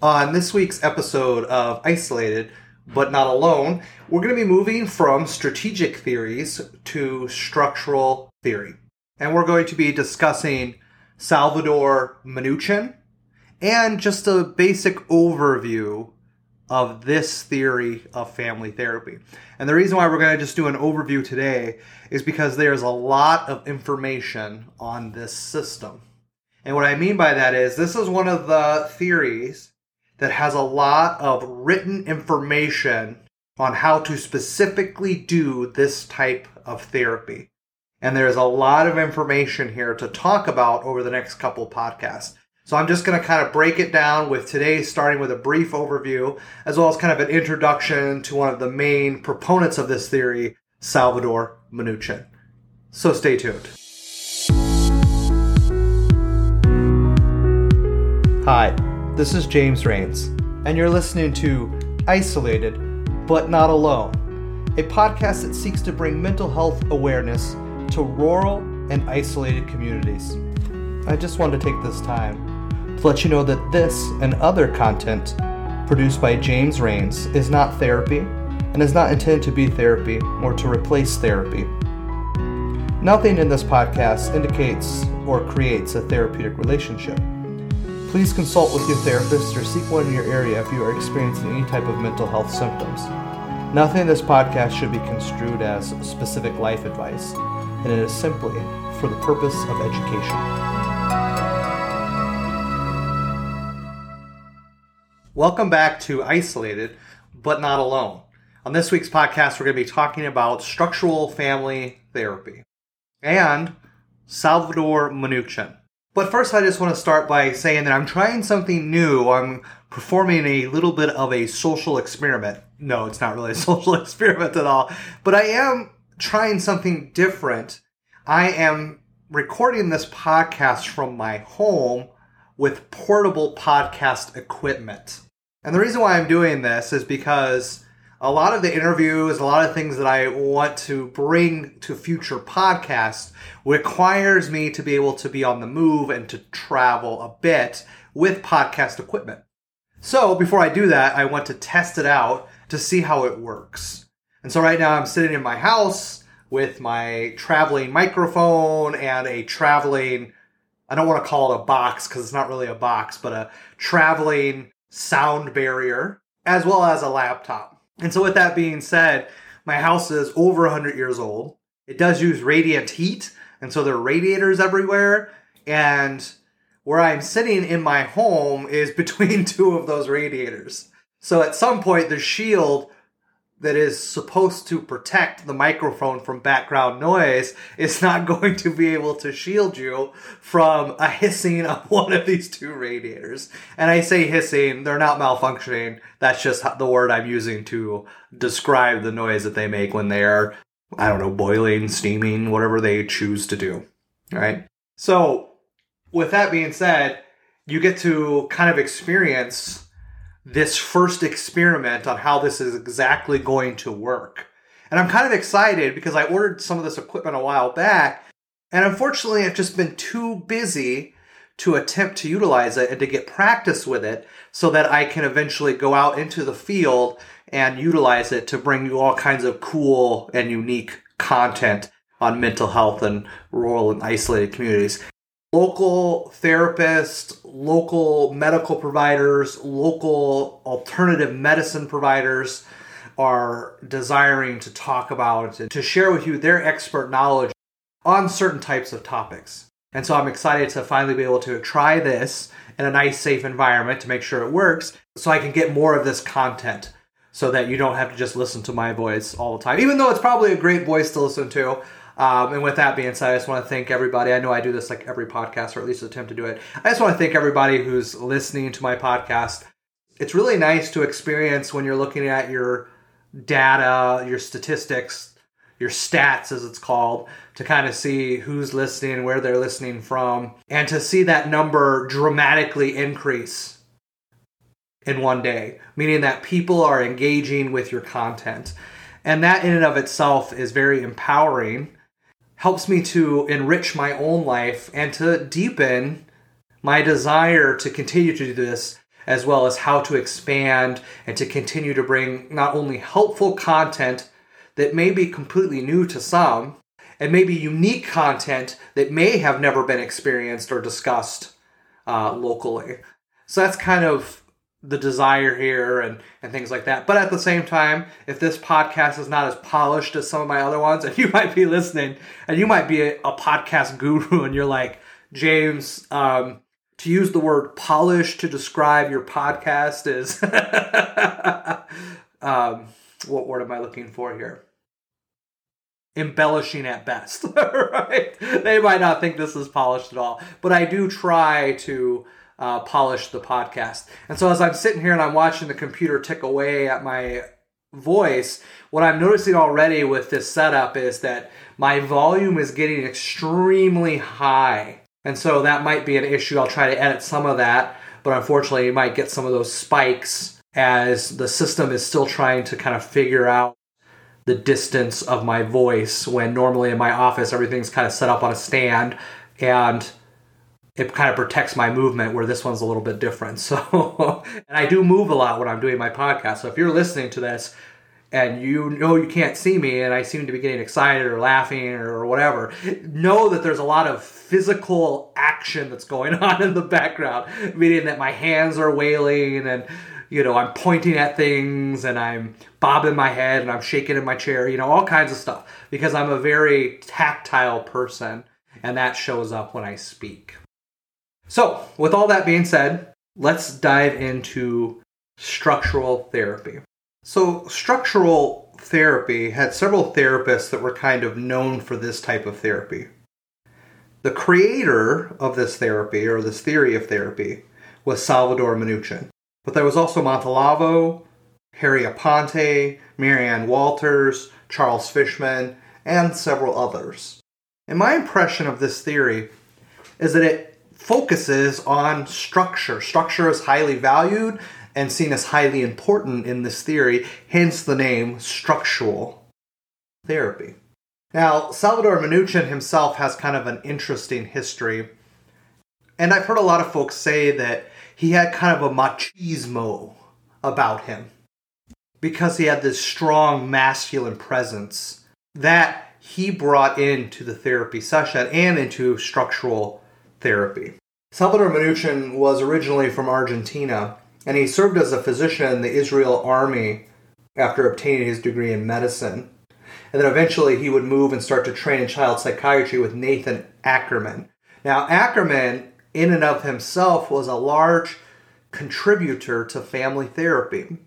On this week's episode of Isolated but Not Alone, we're going to be moving from strategic theories to structural theory. And we're going to be discussing Salvador Minuchin and just a basic overview of this theory of family therapy. And the reason why we're going to just do an overview today is because there's a lot of information on this system. And what I mean by that is this is one of the theories that has a lot of written information on how to specifically do this type of therapy. And there's a lot of information here to talk about over the next couple podcasts. So I'm just going to kind of break it down with today, starting with a brief overview, as well as kind of an introduction to one of the main proponents of this theory, Salvador Minuchin. So stay tuned. Hi, this is James Rains, and you're listening to Isolated But Not Alone, a podcast that seeks to bring mental health awareness to rural and isolated communities. I just wanted to take this time to let you know that this and other content produced by James Rains is not therapy and is not intended to be therapy or to replace therapy. Nothing in this podcast indicates or creates a therapeutic relationship. Please consult with your therapist or seek one in your area if you are experiencing any type of mental health symptoms. Nothing in this podcast should be construed as specific life advice, and it is simply for the purpose of education. Welcome back to Isolated but Not Alone. On this week's podcast, we're going to be talking about structural family therapy and Salvador Minuchin. But first, I just want to start by saying that I'm trying something new. I'm performing a little bit of a social experiment. No, it's not really a social experiment at all, but I am trying something different. I am recording this podcast from my home with portable podcast equipment. And the reason why I'm doing this is because a lot of the interviews, a lot of things that I want to bring to future podcasts requires me to be able to be on the move and to travel a bit with podcast equipment. So before I do that, I want to test it out to see how it works. And so right now I'm sitting in my house with my traveling microphone and a traveling, I don't want to call it a box because it's not really a box, but a traveling sound barrier as well as a laptop. And so, with that being said, my house is over 100 years old. It does use radiant heat, and so there are radiators everywhere. And where I'm sitting in my home is between two of those radiators. So, at some point, the shield that is supposed to protect the microphone from background noise is not going to be able to shield you from a hissing of one of these two radiators. And I say hissing, they're not malfunctioning. That's just the word I'm using to describe the noise that they make when they're, I don't know, boiling, steaming, whatever they choose to do. All right. So, with that being said, you get to kind of experience this first experiment on how this is exactly going to work. And I'm kind of excited because I ordered some of this equipment a while back, and unfortunately, I've just been too busy to attempt to utilize it and to get practice with it so that I can eventually go out into the field and utilize it to bring you all kinds of cool and unique content on mental health and rural and isolated communities local therapists, local medical providers, local alternative medicine providers are desiring to talk about and to share with you their expert knowledge on certain types of topics. And so I'm excited to finally be able to try this in a nice, safe environment to make sure it works so I can get more of this content so that you don't have to just listen to my voice all the time. Even though it's probably a great voice to listen to, um, and with that being said, I just want to thank everybody. I know I do this like every podcast, or at least attempt to do it. I just want to thank everybody who's listening to my podcast. It's really nice to experience when you're looking at your data, your statistics, your stats, as it's called, to kind of see who's listening, where they're listening from, and to see that number dramatically increase in one day, meaning that people are engaging with your content. And that in and of itself is very empowering helps me to enrich my own life and to deepen my desire to continue to do this, as well as how to expand and to continue to bring not only helpful content that may be completely new to some, and maybe unique content that may have never been experienced or discussed uh, locally. So that's kind of the desire here and, and things like that. But at the same time, if this podcast is not as polished as some of my other ones, and you might be listening and you might be a, a podcast guru and you're like, James, um, to use the word polish to describe your podcast is um, what word am I looking for here? Embellishing at best, right? They might not think this is polished at all, but I do try to uh, polish the podcast. And so as I'm sitting here and I'm watching the computer tick away at my voice, what I'm noticing already with this setup is that my volume is getting extremely high. And so that might be an issue. I'll try to edit some of that, but unfortunately, you might get some of those spikes as the system is still trying to kind of figure out the distance of my voice when normally in my office everything's kind of set up on a stand and it kind of protects my movement where this one's a little bit different. So, and I do move a lot when I'm doing my podcast. So if you're listening to this and you know you can't see me and I seem to be getting excited or laughing or whatever, know that there's a lot of physical action that's going on in the background, meaning that my hands are wailing and you know, I'm pointing at things and I'm bobbing my head and I'm shaking in my chair, you know, all kinds of stuff because I'm a very tactile person and that shows up when I speak. So, with all that being said, let's dive into structural therapy. So, structural therapy had several therapists that were kind of known for this type of therapy. The creator of this therapy, or this theory of therapy, was Salvador Minuchin. But there was also Montalvo, Harry Aponte, Marianne Walters, Charles Fishman, and several others. And my impression of this theory is that it focuses on structure. Structure is highly valued and seen as highly important in this theory, hence the name structural therapy. Now, Salvador Minuchin himself has kind of an interesting history, and I've heard a lot of folks say that he had kind of a machismo about him because he had this strong masculine presence that he brought into the therapy session and into structural therapy. Salvador Minuchin was originally from Argentina, and he served as a physician in the Israel army after obtaining his degree in medicine. And then eventually he would move and start to train in child psychiatry with Nathan Ackerman. Now, Ackerman, in and of himself, was a large contributor to family therapy.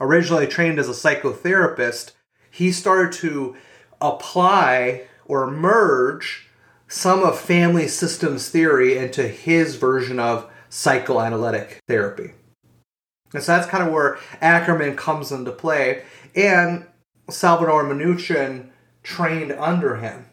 Originally trained as a psychotherapist, he started to apply or merge some of family systems theory into his version of psychoanalytic therapy. And so that's kind of where Ackerman comes into play. And Salvador Minuchin trained under him.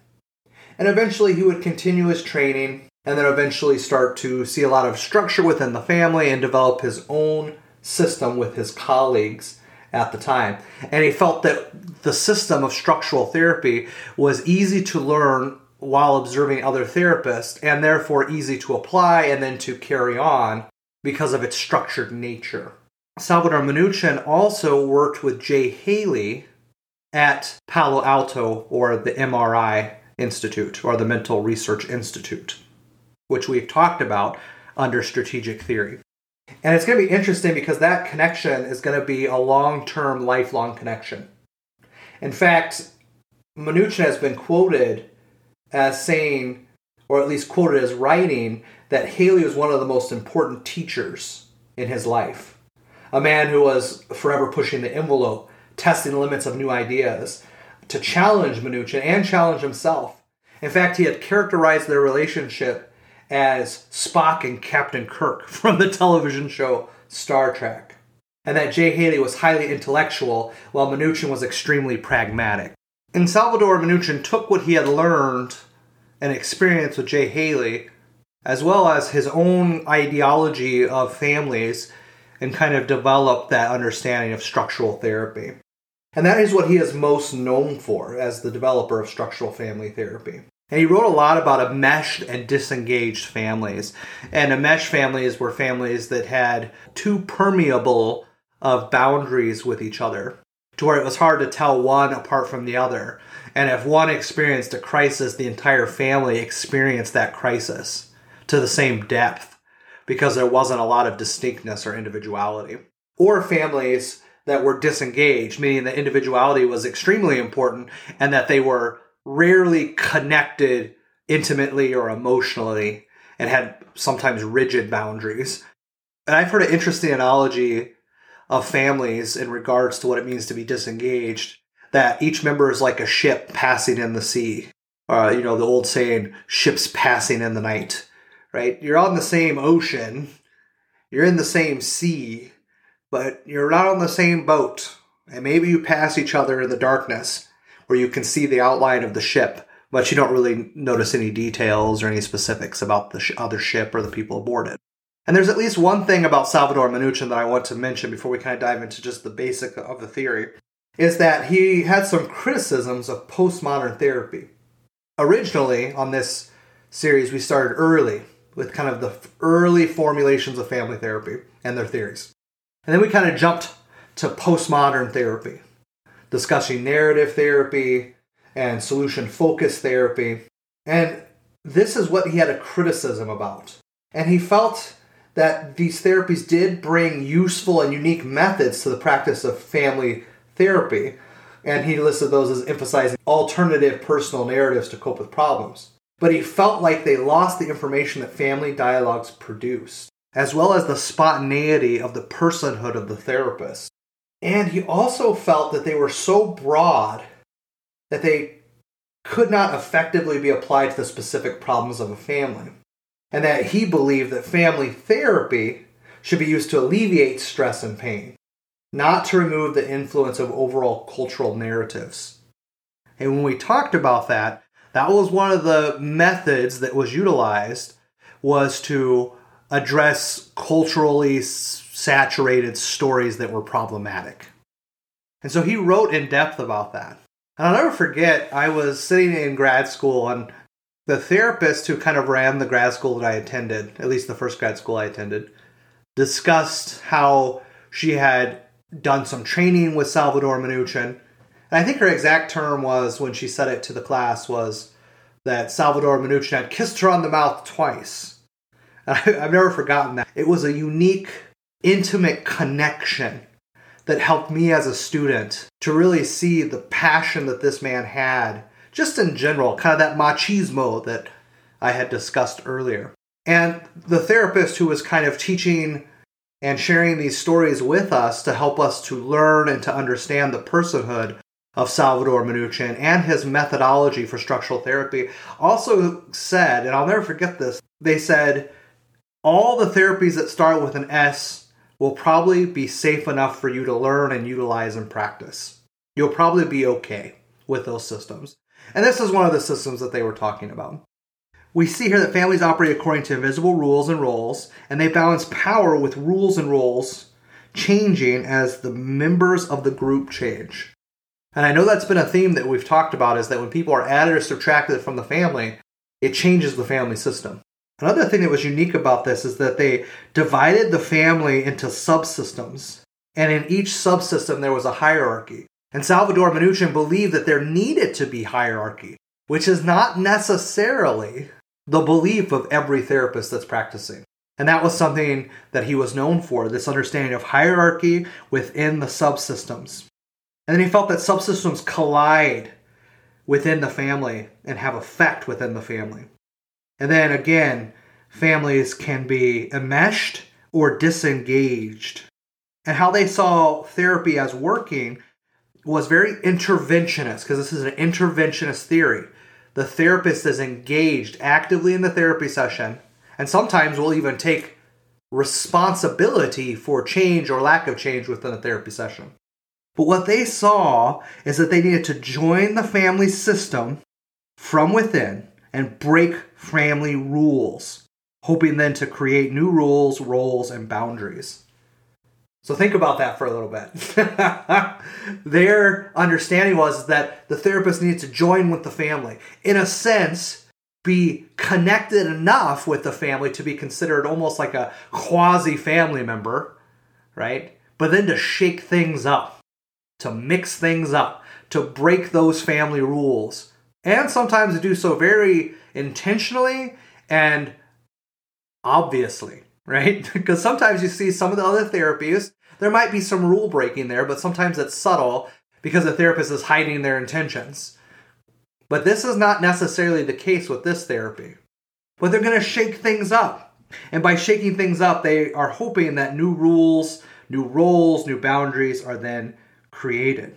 And eventually he would continue his training and then eventually start to see a lot of structure within the family and develop his own system with his colleagues at the time. And he felt that the system of structural therapy was easy to learn while observing other therapists and therefore easy to apply and then to carry on because of its structured nature. Salvador Minuchin also worked with Jay Haley at Palo Alto or the MRI Institute or the Mental Research Institute, which we've talked about under strategic theory. And it's going to be interesting because that connection is going to be a long term, lifelong connection. In fact, Minuchin has been quoted as saying, or at least quoted as writing, that Haley was one of the most important teachers in his life. A man who was forever pushing the envelope, testing the limits of new ideas, to challenge Minuchin and challenge himself. In fact, he had characterized their relationship as Spock and Captain Kirk from the television show Star Trek. And that Jay Haley was highly intellectual, while Minuchin was extremely pragmatic. And Salvador Minuchin took what he had learned and experienced with Jay Haley, as well as his own ideology of families, and kind of developed that understanding of structural therapy. And that is what he is most known for as the developer of structural family therapy. And he wrote a lot about enmeshed and disengaged families. And enmeshed families were families that had too permeable of boundaries with each other to where it was hard to tell one apart from the other. And if one experienced a crisis, the entire family experienced that crisis to the same depth because there wasn't a lot of distinctness or individuality. Or families that were disengaged, meaning that individuality was extremely important and that they were rarely connected intimately or emotionally and had sometimes rigid boundaries. And I've heard an interesting analogy of families in regards to what it means to be disengaged that each member is like a ship passing in the sea. Uh, you know, the old saying, ships passing in the night, right? You're on the same ocean, you're in the same sea, but you're not on the same boat. And maybe you pass each other in the darkness where you can see the outline of the ship, but you don't really notice any details or any specifics about the sh- other ship or the people aboard it. And there's at least one thing about Salvador Minuchin that I want to mention before we kind of dive into just the basic of the theory is that he had some criticisms of postmodern therapy. Originally, on this series, we started early with kind of the early formulations of family therapy and their theories. And then we kind of jumped to postmodern therapy, discussing narrative therapy and solution focused therapy. And this is what he had a criticism about. And he felt that these therapies did bring useful and unique methods to the practice of family therapy, and he listed those as emphasizing alternative personal narratives to cope with problems. But he felt like they lost the information that family dialogues produced, as well as the spontaneity of the personhood of the therapist. And he also felt that they were so broad that they could not effectively be applied to the specific problems of a family. And that he believed that family therapy should be used to alleviate stress and pain, not to remove the influence of overall cultural narratives. And when we talked about that, that was one of the methods that was utilized was to address culturally saturated stories that were problematic. And so he wrote in depth about that. And I'll never forget, I was sitting in grad school, and the therapist who kind of ran the grad school that I attended, at least the first grad school I attended, discussed how she had done some training with Salvador Minuchin. And I think her exact term was when she said it to the class was that Salvador Minuchin had kissed her on the mouth twice. And I, I've never forgotten that. It was a unique, intimate connection that helped me as a student to really see the passion that this man had, just in general, kind of that machismo that I had discussed earlier. And the therapist who was kind of teaching and sharing these stories with us to help us to learn and to understand the personhood of Salvador Minuchin and his methodology for structural therapy also said, and I'll never forget this, they said, all the therapies that start with an S will probably be safe enough for you to learn and utilize and practice. You'll probably be okay with those systems. And this is one of the systems that they were talking about we see here that families operate according to invisible rules and roles, and they balance power with rules and roles changing as the members of the group change. And I know that's been a theme that we've talked about is that when people are added or subtracted from the family, it changes the family system. Another thing that was unique about this is that they divided the family into subsystems, and in each subsystem there was a hierarchy. And Salvador Minuchin believed that there needed to be hierarchy, which is not necessarily the belief of every therapist that's practicing. And that was something that he was known for this understanding of hierarchy within the subsystems. And then he felt that subsystems collide within the family and have effect within the family. And then again, families can be enmeshed or disengaged. And how they saw therapy as working was very interventionist, because this is an interventionist theory the therapist is engaged actively in the therapy session and sometimes will even take responsibility for change or lack of change within the therapy session. But what they saw is that they needed to join the family system from within and break family rules, hoping then to create new rules, roles, and boundaries. So think about that for a little bit. Their understanding was that the therapist needs to join with the family. In a sense, be connected enough with the family to be considered almost like a quasi family member, right? But then to shake things up, to mix things up, to break those family rules, and sometimes to do so very intentionally and obviously, right? because sometimes you see some of the other therapies, there might be some rule breaking there, but sometimes it's subtle because the therapist is hiding their intentions. But this is not necessarily the case with this therapy. But they're going to shake things up. And by shaking things up, they are hoping that new rules, new roles, new boundaries are then created.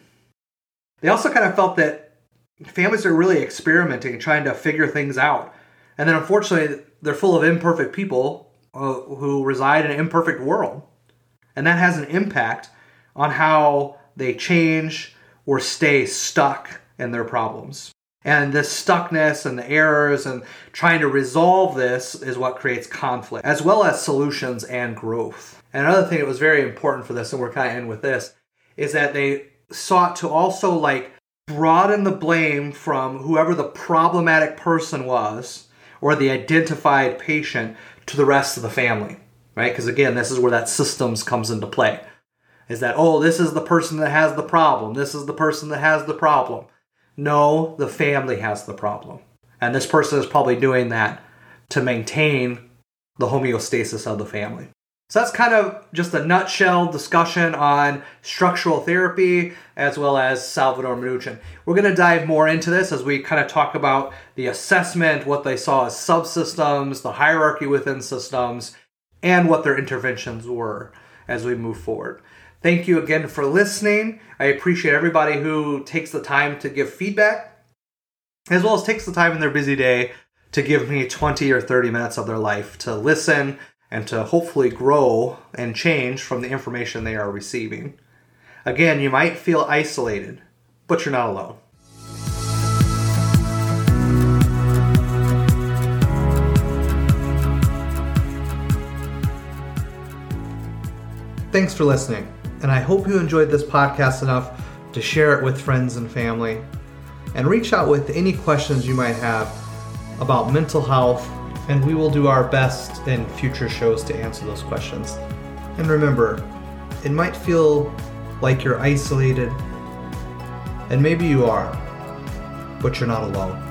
They also kind of felt that families are really experimenting, trying to figure things out. And then unfortunately, they're full of imperfect people uh, who reside in an imperfect world. And that has an impact on how they change or stay stuck in their problems. And this stuckness and the errors and trying to resolve this is what creates conflict, as well as solutions and growth. And another thing that was very important for this, and we're kind of in with this, is that they sought to also like broaden the blame from whoever the problematic person was or the identified patient to the rest of the family, right? Because again, this is where that systems comes into play. Is that, oh, this is the person that has the problem. This is the person that has the problem. No, the family has the problem. And this person is probably doing that to maintain the homeostasis of the family. So that's kind of just a nutshell discussion on structural therapy as well as Salvador Minuchin. We're going to dive more into this as we kind of talk about the assessment, what they saw as subsystems, the hierarchy within systems, and what their interventions were as we move forward. Thank you again for listening. I appreciate everybody who takes the time to give feedback, as well as takes the time in their busy day to give me 20 or 30 minutes of their life to listen and to hopefully grow and change from the information they are receiving. Again, you might feel isolated, but you're not alone. Thanks for listening and I hope you enjoyed this podcast enough to share it with friends and family. And reach out with any questions you might have about mental health, and we will do our best in future shows to answer those questions. And remember, it might feel like you're isolated, and maybe you are, but you're not alone.